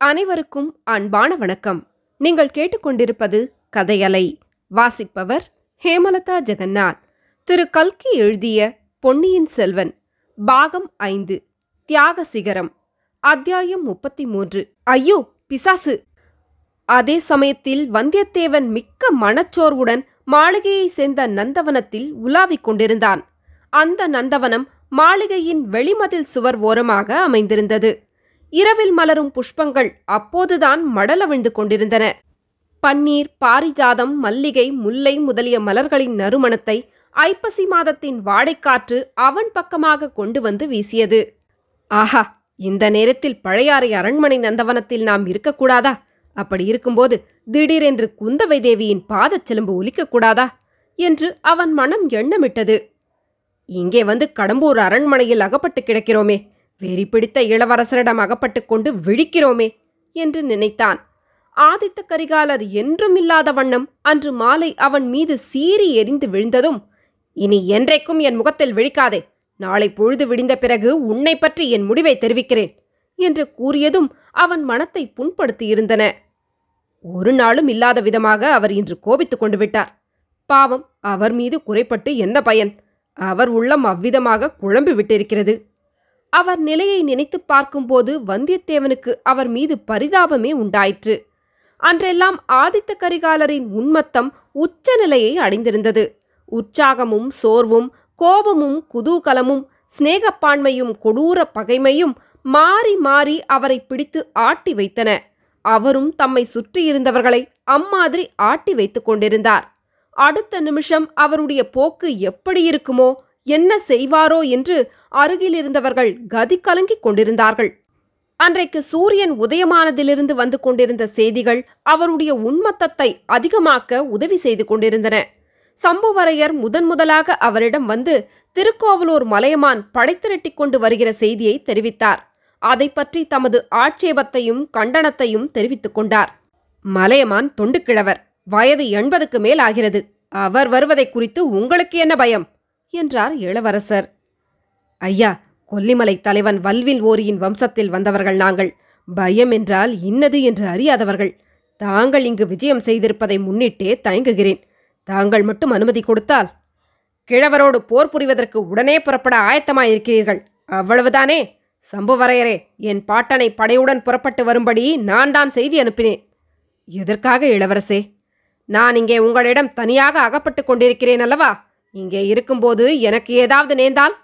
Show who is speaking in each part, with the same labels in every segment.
Speaker 1: அனைவருக்கும் அன்பான வணக்கம். நீங்கள் கேட்டுக்கொண்டிருப்பது கதையலை வாசிப்பவர் ஹேமலதா ஜெகநாத். திரு கல்கி எழுதிய பொன்னியின் செல்வன் பாகம் ஐந்து தியாக சிகரம் அத்தியாயம் முப்பத்தி மூன்று ஐயோ பிசாசு! அதே சமயத்தில் வந்தியத்தேவன் மிக்க மனச்சோர்வுடன் மாளிகையை சேர்ந்த நந்தவனத்தில் உலாவிக் கொண்டிருந்தான். அந்த நந்தவனம் மாளிகையின் வெளிமதில் சுவர் ஓரமாக அமைந்திருந்தது. இரவில் மலரும் புஷ்பங்கள் அப்போதுதான் மடலவிழ்ந்து கொண்டிருந்தன. பன்னீர் பாரிஜாதம் மல்லிகை முல்லை முதலிய மலர்களின் நறுமணத்தை ஐப்பசி மாதத்தின் வாடைக்காற்று அவன் பக்கமாக கொண்டு வந்து வீசியது. ஆஹா இந்த நேரத்தில் பழையாறை அரண்மனை நந்தவனத்தில் நாம் இருக்கக்கூடாதா? அப்படி இருக்கும்போது திடீரென்று குந்தவை தேவியின் பாதச்செலும்பு ஒலிக்கக்கூடாதா? என்று அவன் மனம் எண்ணமிட்டது. இங்கே வந்து கடம்பூர் அரண்மனையில் அகப்பட்டு கிடக்கிறோமே வெறி பிடித்த இளவரசரிடம் அகப்பட்டு கொண்டு விழிக்கிறோமே என்று நினைத்தான். ஆதித்த கரிகாலர் என்றும் இல்லாத வண்ணம் அன்று மாலை அவன் மீது சீறி எரிந்து விழுந்ததும் இனி என்றைக்கும் என் முகத்தில் விழிக்காதே. நாளை பொழுது விடிந்த பிறகு உன்னை பற்றி என் முடிவை தெரிவிக்கிறேன் என்று கூறியதும் அவன் மனத்தை புண்படுத்தியிருந்தன. ஒரு நாளும் இல்லாத விதமாக அவர் இன்று கோபித்துக் கொண்டு விட்டார். பாவம் அவர் மீது குறைப்பட்டு என்ன பயன்? அவர் உள்ளம் அவ்விதமாக குழம்பி விட்டிருக்கிறது. அவர் நிலையை நினைத்துப் பார்க்கும்போது வந்தியத்தேவனுக்கு அவர் மீது பரிதாபமே உண்டாயிற்று. அன்றெல்லாம் ஆதித்த கரிகாலரின் உன்மத்தம் உச்ச நிலையை அடைந்திருந்தது. உற்சாகமும் சோர்வும் கோபமும் குதூகலமும் சிநேகப்பான்மையும் கொடூர பகைமையும் மாறி மாறி அவரை பிடித்து ஆட்டி வைத்தன. அவரும் தம்மை சுற்றியிருந்தவர்களை அம்மாதிரி ஆட்டி வைத்துக் கொண்டிருந்தார். அடுத்த நிமிஷம் அவருடைய போக்கு எப்படி இருக்குமோ என்ன செய்வாரோ என்று அருகிலிருந்தவர்கள் கதி கலங்கிக் கொண்டிருந்தார்கள். அன்றைக்கு சூரியன் உதயமானதிலிருந்து வந்து கொண்டிருந்த செய்திகள் அவருடைய உன்மத்தத்தை அதிகமாக்க உதவி செய்து கொண்டிருந்தன. சம்புவரையர் முதன் முதலாக அவரிடம் வந்து திருக்கோவலூர் மலையமான் படைத்திரட்டி கொண்டு வருகிற செய்தியை தெரிவித்தார். அதை பற்றி தமது ஆட்சேபத்தையும் கண்டனத்தையும் தெரிவித்துக் கொண்டார். மலையமான் தொண்டுக்கிழவர். வயது எண்பதுக்கு மேல் ஆகிறது. அவர் வருவதை குறித்து உங்களுக்கு என்ன பயம்? என்றார் இளவரசர். ஐயா கொல்லிமலை தலைவன் வல்வில் ஓரியின் வம்சத்தில் வந்தவர்கள் நாங்கள். பயம் என்றால் இன்னது என்று அறியாதவர்கள். தாங்கள் இங்கு விஜயம் செய்திருப்பதை முன்னிட்டே தயங்குகிறேன். தாங்கள் மட்டும் அனுமதி கொடுத்தால் கிழவரோடு போர் புரிவதற்கு உடனே புறப்பட ஆயத்தமாயிருக்கிறீர்கள். அவ்வளவுதானே? சம்புவரையரே என் பாட்டனை படையுடன் புறப்பட்டு வரும்படி நான் தான் செய்தி அனுப்பினேன். எதற்காக இளவரசே? நான் இங்கே உங்களிடம் தனியாக அகப்பட்டுக் கொண்டிருக்கிறேன் அல்லவா? இங்கே இருக்கும்போது எனக்கு ஏதாவது நேர்ந்தால்?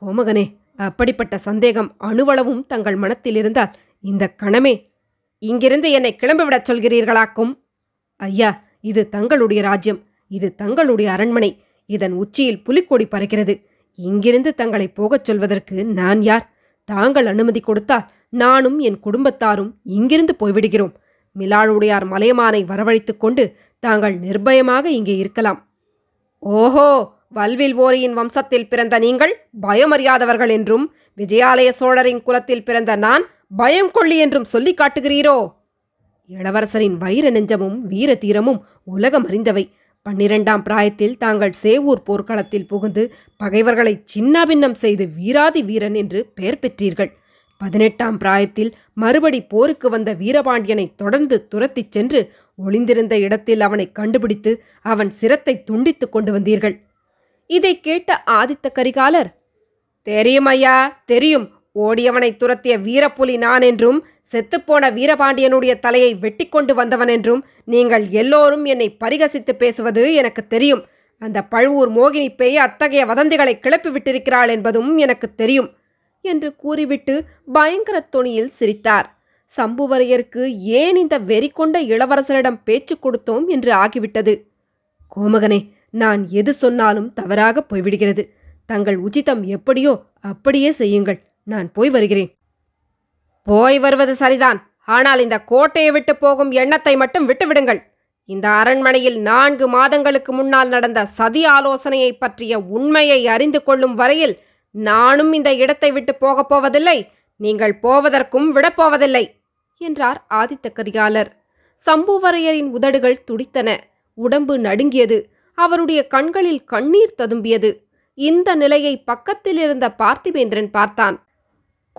Speaker 1: கோமகனே அப்படிப்பட்ட சந்தேகம் அணுவளவும் தங்கள் மனத்தில் இருந்தால். இந்த கணமே இங்கிருந்து என்னை கிளம்பிவிடச் சொல்கிறீர்களாக்கும்? ஐயா இது தங்களுடைய ராஜ்யம். இது தங்களுடைய அரண்மனை. இதன் உச்சியில் புலிக்கொடி பறக்கிறது. இங்கிருந்து தங்களை போகச் சொல்வதற்கு நான் யார்? தாங்கள் அனுமதி கொடுத்தால் நானும் என் குடும்பத்தாரும் இங்கிருந்து போய்விடுகிறோம். மிலாளுடையார் மலையமானை வரவழைத்துக் கொண்டு தாங்கள் நிர்பயமாக இங்கே இருக்கலாம். ஓஹோ வல்வில் ஓரியின் வம்சத்தில் பிறந்த நீங்கள் பயமறியாதவர்கள் என்றும் விஜயாலய சோழரின் குலத்தில் பிறந்த நான் பயம் கொள்ளி என்றும் சொல்லி காட்டுகிறீரோ? இளவரசரின் வைர நெஞ்சமும் வீர தீரமும் உலகம் அறிந்தவை. பன்னிரெண்டாம் பிராயத்தில் தாங்கள் சேவூர் போர்க்களத்தில் புகுந்து பகைவர்களை சின்னாபின்னம் செய்து வீராதி வீரன் என்று பெயர் பெற்றீர்கள். பதினெட்டாம் பிராயத்தில் மறுபடி போருக்கு வந்த வீரபாண்டியனை தொடர்ந்து துரத்திச் சென்று ஒளிந்திருந்த இடத்தில் அவனை கண்டுபிடித்து அவன் சிரத்தை துண்டித்துக் கொண்டு வந்தீர்கள். இதை கேட்ட ஆதித்த கரிகாலர் தெரியும் ஐயா தெரியும். ஓடியவனை துரத்திய வீரப்புலி நான் என்றும் செத்துப்போன வீரபாண்டியனுடைய தலையை வெட்டி கொண்டு வந்தவன் என்றும் நீங்கள் எல்லோரும் என்னை பரிகசித்து பேசுவது எனக்கு தெரியும். அந்த பழுவூர் மோகினி பேய் அத்தகைய வதந்திகளை கிளப்பி விட்டிருக்கிறாள் என்பதும் எனக்கு தெரியும். என்று கூறிவிட்டு பயங்கர துணியில் சிரித்தார். சம்புவரையருக்கு ஏன் இந்த வெறி கொண்ட இளவரசரிடம் பேச்சு கொடுத்தோம் என்று ஆகிவிட்டது. கோமகனே நான் எது சொன்னாலும் தவறாக போய்விடுகிறது. தங்கள் உச்சிதம் எப்படியோ அப்படியே செய்யுங்கள். நான் போய் வருகிறேன். போய் வருவது சரிதான். ஆனால் இந்த கோட்டையை விட்டு போகும் எண்ணத்தை மட்டும் விட்டுவிடுங்கள். இந்த அரண்மனையில் நான்கு மாதங்களுக்கு முன்னால் நடந்த சதி ஆலோசனையை பற்றிய உண்மையை அறிந்து கொள்ளும் வரையில் நானும் இந்த இடத்தை விட்டு போகப் போவதில்லை. நீங்கள் போவதற்கும் விடப்போவதில்லை என்றார் ஆதித்த கரிகாலர். சம்புவரையரின் உதடுகள் துடித்தன. உடம்பு நடுங்கியது. அவருடைய கண்களில் கண்ணீர் ததும்பியது. இந்த நிலையை பக்கத்தில் இருந்த பார்த்திபேந்திரன் பார்த்தான்.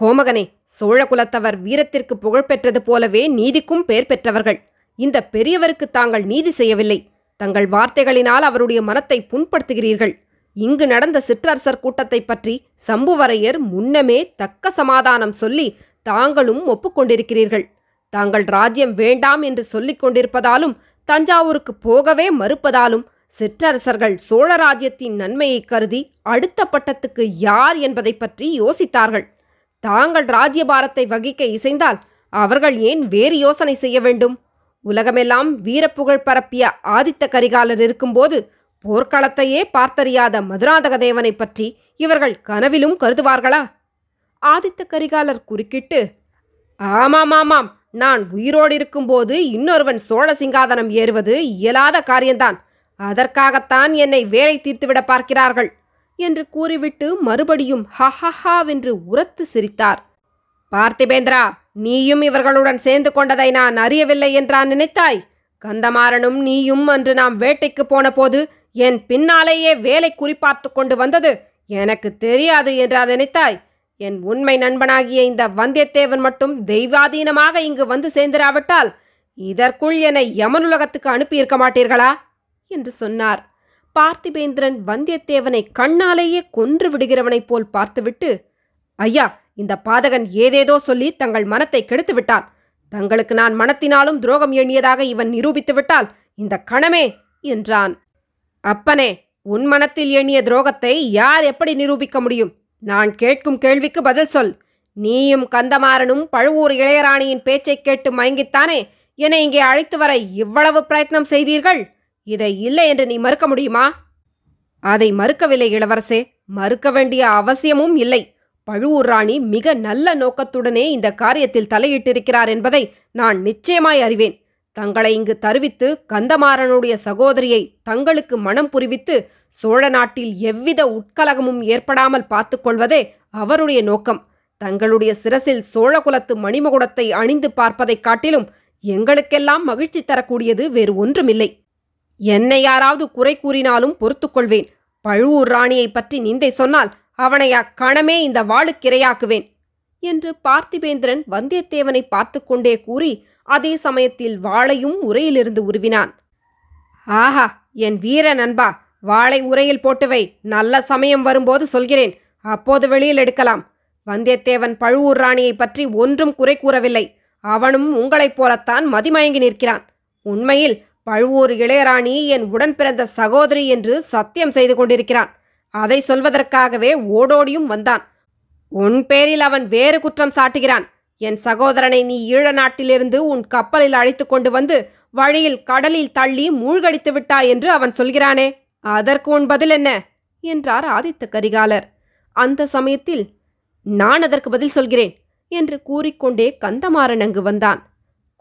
Speaker 1: கோமகனே சோழகுலத்தவர் வீரத்திற்கு புகழ்பெற்றது போலவே நீதிக்கும் பெயர் பெற்றவர்கள். இந்த பெரியவருக்கு தாங்கள் நீதி செய்யவில்லை. தங்கள் வார்த்தைகளினால் அவருடைய மனத்தை புண்படுத்துகிறீர்கள். இங்கு நடந்த சிற்றரசர் கூட்டத்தைப் பற்றி சம்புவரையர் முன்னமே தக்க சமாதானம் சொல்லி தாங்களும் ஒப்புக்கொண்டிருக்கிறீர்கள். தாங்கள் ராஜ்யம் வேண்டாம் என்று சொல்லிக் கொண்டிருப்பதாலும் தஞ்சாவூருக்கு போகவே மறுப்பதாலும் சிற்றரசர்கள் சோழ ராஜ்யத்தின் நன்மையை கருதி அடுத்த பட்டத்துக்கு யார் என்பதை பற்றி யோசித்தார்கள். தாங்கள் ராஜ்யபாரத்தை வகிக்க இசைந்தால் அவர்கள் ஏன் வேறு யோசனை செய்ய வேண்டும்? உலகமெல்லாம் வீரப்புகழ் பரப்பிய ஆதித்த கரிகாலர் இருக்கும்போது போர்க்களத்தையே பார்த்தறியாத மதுராந்தக தேவனை பற்றி இவர்கள் கனவிலும் கருதுவார்களா? ஆதித்த கரிகாலர் குறுக்கிட்டு ஆமாம் ஆமாம் நான் உயிரோடு இருக்கும்போது இன்னொருவன் சோழ சிங்காதனம் ஏறுவது இயலாத காரியம்தான் அதற்காகத்தான் என்னை வேலை தீர்த்துவிட பார்க்கிறார்கள் என்று கூறிவிட்டு மறுபடியும் ஹஹஹாவென்று உரத்து சிரித்தார். பார்த்திபேந்திரா நீயும் இவர்களுடன் சேர்ந்து கொண்டதை நான் அறியவில்லை என்றான் நினைத்தாய்? கந்தமாறனும் நீயும் அன்று நாம் வேட்டைக்கு போனபோது என் பின்னாலேயே வேலை குறிப்பார்த்து கொண்டு வந்தது. எனக்கு தெரியாது என்றா நினைத்தாய். என் உண்மை நண்பனாகிய இந்த வந்தியத்தேவன் மட்டும் தெய்வாதீனமாக இங்கு வந்து சேர்ந்திராவிட்டால் இதற்குள் என்னை யமனுலகத்துக்கு அனுப்பியிருக்க மாட்டீர்களா? என்று சொன்னார். பார்த்திபேந்திரன் வந்தியத்தேவனை கண்ணாலேயே கொன்று விடுகிறவனைப் போல் பார்த்துவிட்டு ஐயா இந்த பாதகன் ஏதேதோ சொல்லி தங்கள் மனத்தை கெடுத்து விட்டான். தங்களுக்கு நான் மனத்தினாலும் துரோகம் எண்ணியதாக இவன் நிரூபித்து விட்டால் இந்த கணமே என்றான். அப்பனே உன் மனத்தில் எண்ணிய துரோகத்தை யார் எப்படி நிரூபிக்க முடியும்? நான் கேட்கும் கேள்விக்கு பதில் சொல். நீயும் கந்தமாறனும் பழுவூர் இளையராணியின் பேச்சைக் கேட்டு மயங்கித்தானே? என்னை இங்கே அழைத்து வர இவ்வளவு பிரயத்னம் செய்தீர்கள்? இதை இல்லை என்று நீ மறுக்க முடியுமா? அதை மறுக்கவில்லை இளவரசே. மறுக்க வேண்டிய அவசியமும் இல்லை. பழுவூர் ராணி மிக நல்ல நோக்கத்துடனே இந்த காரியத்தில் தலையிட்டிருக்கிறார் என்பதை நான் நிச்சயமாய் அறிவேன். தங்களை இங்கு தருவித்து கந்தமாறனுடைய சகோதரியை தங்களுக்கு மனம் புரிவித்து சோழ நாட்டில் எவ்வித உட்கலகமும் ஏற்படாமல் பார்த்துக்கொள்வதே அவருடைய நோக்கம். தங்களுடைய சிரசில் சோழகுலத்து மணிமகுடத்தை அணிந்து பார்ப்பதைக் காட்டிலும் எங்களுக்கெல்லாம் மகிழ்ச்சி தரக்கூடியது வேறு ஒன்றுமில்லை. என்னை யாராவது குறை கூறினாலும் பொறுத்துக்கொள்வேன் பழுவூர் ராணியை பற்றி நிந்தை சொன்னால் அவனை அக்கணமே இந்த வாளுக்கிரையாக்குவேன் என்று பார்த்திபேந்திரன் வந்தியத்தேவனை பார்த்து கொண்டே கூறி அதே சமயத்தில் வாளையும் உரையிலிருந்து உருவினான். ஆஹா என் வீர நண்பா வாளை உரையில் போட்டுவை. நல்ல சமயம் வரும்போது சொல்கிறேன். அப்போது வெளியில் எடுக்கலாம். வந்தியத்தேவன் பழுவூர் ராணியை பற்றி ஒன்றும் குறை கூறவில்லை. அவனும் உங்களைப் போலத்தான் மதிமயங்கி நிற்கிறான். உண்மையில் பழுவூர் இளையராணி என் உடன் பிறந்த சகோதரி என்று சத்தியம் செய்து கொண்டிருக்கிறான். அதை சொல்வதற்காகவே ஓடோடியும் வந்தான். உன் பேரில் அவன் வேறு குற்றம் சாட்டுகிறான். என் சகோதரனை நீ ஈழ நாட்டிலிருந்து உன் கப்பலில் அழைத்து கொண்டு வந்து வழியில் கடலில் தள்ளி மூழ்கடித்து விட்டாய் என்று அவன் சொல்கிறானே. அதற்கு உன் பதில் என்ன? என்றார் ஆதித்த கரிகாலர். அந்த சமயத்தில் நான் அதற்கு பதில் சொல்கிறேன் என்று கூறிக்கொண்டே கந்தமாறன் அங்கு வந்தான்.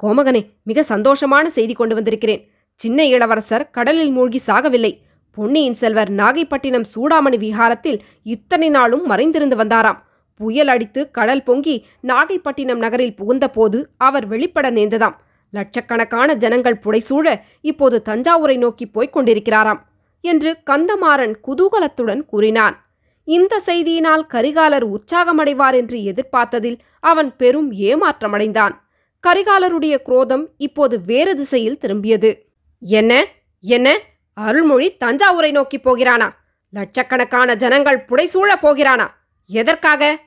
Speaker 1: கோமகனே மிக சந்தோஷமான செய்தி கொண்டு வந்திருக்கிறேன். சின்ன இளவரசர் கடலில் மூழ்கி சாகவில்லை. பொன்னியின் செல்வர் நாகைப்பட்டினம் சூடாமணி விஹாரத்தில் இத்தனை நாளும் மறைந்திருந்து வந்தாராம். புயல் அடித்து கடல் பொங்கி நாகைப்பட்டினம் நகரில் புகுந்தபோது அவர் வெளிப்பட நேர்ந்ததாம். லட்சக்கணக்கான ஜனங்கள் புடைசூழ இப்போது தஞ்சாவூரை நோக்கி போய்க் கொண்டிருக்கிறாராம் என்று கந்தமாறன் குதூகலத்துடன் கூறினான். இந்த செய்தியினால் கரிகாலர் உற்சாகமடைவார் என்று எதிர்பார்த்ததில் அவன் பெரும் ஏமாற்றமடைந்தான். கரிகாலருடைய குரோதம் இப்போது வேறு திசையில் திரும்பியது. என்ன? என்ன? அருள்மொழி தஞ்சாவூரை நோக்கி போகிறானா? லட்சக்கணக்கான ஜனங்கள் புடைசூழ போகிறானா? எதற்காக?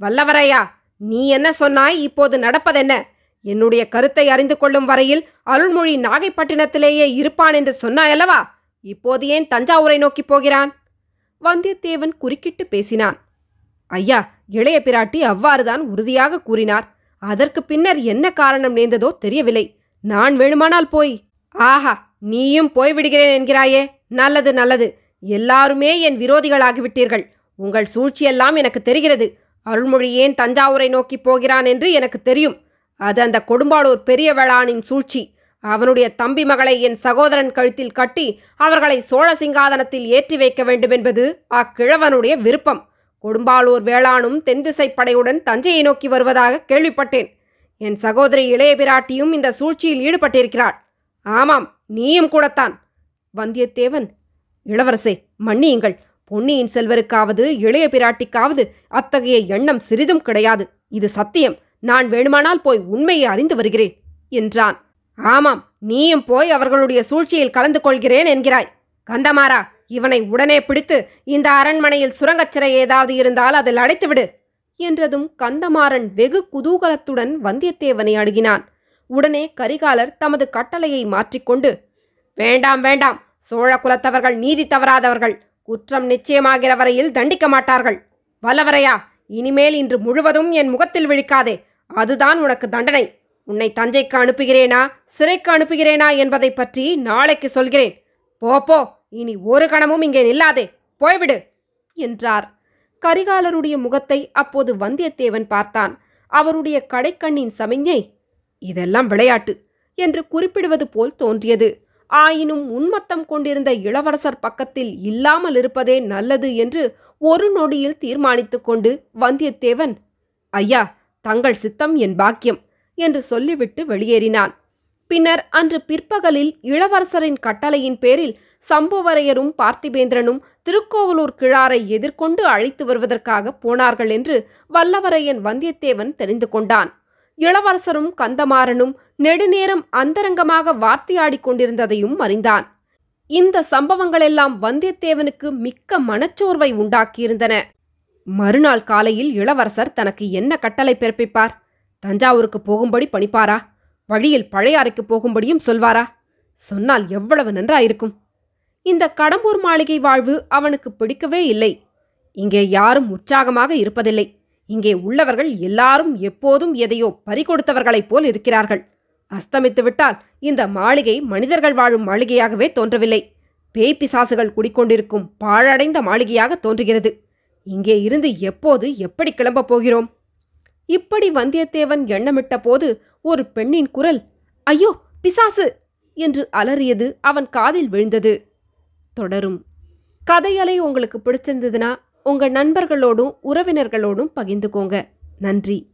Speaker 1: வல்லவரையா நீ என்ன சொன்னாய்? இப்போது நடப்பதென்ன? என்னுடைய கருத்தை அறிந்து கொள்ளும் வரையில் அருள்மொழி நாகைப்பட்டினத்திலேயே இருப்பான் என்று சொன்னாயல்லவா? இப்போது ஏன் தஞ்சாவூரை நோக்கி போகிறான்? வந்தியத்தேவன் குறுக்கிட்டு பேசினான். ஐயா இளைய பிராட்டி அவ்வாறுதான் உறுதியாக கூறினார். அதற்கு பின்னர் என்ன காரணம் நேர்ந்ததோ தெரியவில்லை. நான் வேணுமானால் போய். ஆஹா நீயும் போய்விடுகிறேன் என்கிறாயே. நல்லது நல்லது. எல்லாருமே என் விரோதிகளாகிவிட்டீர்கள். உங்கள் சூழ்ச்சியெல்லாம் எனக்கு தெரிகிறது. அருள்மொழி ஏன் தஞ்சாவூரை நோக்கி போகிறான் என்று எனக்கு தெரியும். அது அந்த கொடும்பாளூர் பெரிய வேளாணின் சூழ்ச்சி. அவனுடைய தம்பி மகளை என் சகோதரன் கழுத்தில் கட்டி அவர்களை சோழ சிங்காதனத்தில் ஏற்றி வைக்க வேண்டுமென்பது அக்கிழவனுடைய விருப்பம். கொடும்பாளூர் வேளாணும் தென்திசை படையுடன் தஞ்சையை நோக்கி வருவதாக கேள்விப்பட்டேன். என் சகோதரி இளைய பிராட்டியும் இந்த சூழ்ச்சியில் ஈடுபட்டிருக்கிறாள். ஆமாம் நீயும் கூடத்தான். வந்தியத்தேவன் இளவரசே மன்னியுங்கள். பொன்னியின் செல்வருக்காவது இளைய பிராட்டிக்காவது அத்தகைய எண்ணம் சிறிதும் கிடையாது. இது சத்தியம். நான் வேணுமானால் போய் உண்மையை அறிந்து வருகிறேன் என்றான். ஆமாம் நீயும் போய் அவர்களுடைய சூழ்ச்சியில் கலந்து கொள்கிறேன் என்கிறாய். கந்தமாரா இவனை உடனே பிடித்து இந்த அரண்மனையில் சுரங்கச் சிறை ஏதாவது இருந்தால் அதில் அடைத்துவிடு என்றதும் கந்தமாறன் வெகு குதூகலத்துடன் வந்தியத்தேவனை அணுகினான். உடனே கரிகாலர் தமது கட்டளையை மாற்றிக்கொண்டு வேண்டாம் வேண்டாம் சோழ குலத்தவர்கள் நீதி தவறாதவர்கள் குற்றம் நிச்சயமாகிற வரையில் தண்டிக்க மாட்டார்கள். வல்லவரையா இனிமேல் இன்று முழுவதும் என் முகத்தில் விழிக்காதே. அதுதான் உனக்கு தண்டனை. உன்னை தஞ்சைக்கு அனுப்புகிறேனா சிறைக்கு அனுப்புகிறேனா என்பதை பற்றி நாளைக்கு சொல்கிறேன். போ போ இனி ஒரு கணமும் இங்கே நில்லாதே. போய்விடு என்றார். கரிகாலருடைய முகத்தை அப்போது வந்தியத்தேவன் பார்த்தான். அவருடைய கடைக்கண்ணின் சமிஞ்ஞை இதெல்லாம் விளையாட்டு என்று குறிப்பிடுவது போல் தோன்றியது. ஆயினும் உன்மத்தம் கொண்டிருந்த இளவரசர் பக்கத்தில் இல்லாமல் இருப்பதே நல்லது என்று ஒரு நொடியில் தீர்மானித்துக்கொண்டு கொண்டு வந்தியத்தேவன் ஐயா தங்கள் சித்தம் என் பாக்கியம் என்று சொல்லிவிட்டு வெளியேறினான். பின்னர் அன்று பிற்பகலில் இளவரசரின் கட்டளையின் பேரில் சம்புவரையரும் பார்த்திபேந்திரனும் திருக்கோவலூர் கிழாரை எதிர்கொண்டு அழைத்து வருவதற்காக போனார்கள் என்று வல்லவரையன் வந்தியத்தேவன் தெரிந்து கொண்டான். இளவரசரும் கந்தமாறனும் நெடுநேரம் அந்தரங்கமாக வார்த்தையாடிக் கொண்டிருந்ததையும் அறிந்தான். இந்த சம்பவங்களெல்லாம் வந்தியத்தேவனுக்கு மிக்க மனச்சோர்வை உண்டாக்கியிருந்தன. மறுநாள் காலையில் இளவரசர் தனக்கு என்ன கட்டளை பிறப்பிப்பார்? தஞ்சாவூருக்கு போகும்படி பணிப்பாரா? வழியில் பழையாறைக்கு போகும்படியும் சொல்வாரா? சொன்னால் எவ்வளவு நன்றாயிருக்கும். இந்த கடம்பூர் மாளிகை வாழ்வு அவனுக்கு பிடிக்கவே இல்லை. இங்கே யாரும் உற்சாகமாக இருப்பதில்லை. இங்கே உள்ளவர்கள் எல்லாரும் எப்போதும் எதையோ பறிகொடுத்தவர்களைப் போல் இருக்கிறார்கள். அஸ்தமித்துவிட்டால் இந்த மாளிகை மனிதர்கள் வாழும் மாளிகையாகவே தோன்றவில்லை. பேய் பிசாசுகள் குடிக்கொண்டிருக்கும் பாழடைந்த மாளிகையாக தோன்றுகிறது. இங்கே இருந்து எப்போது எப்படி கிளம்பப் போகிறோம்? இப்படி வந்தியத்தேவன் எண்ணமிட்ட போது ஒரு பெண்ணின் குரல் ஐயோ பிசாசு! என்று அலறியது அவன் காதில் விழுந்தது. தொடரும். கதையலை உங்களுக்கு பிடிச்சிருந்ததுன்னா உங்கள் நண்பர்களோடும் உறவினர்களோடும் பகிர்ந்துக்கோங்க. நன்றி.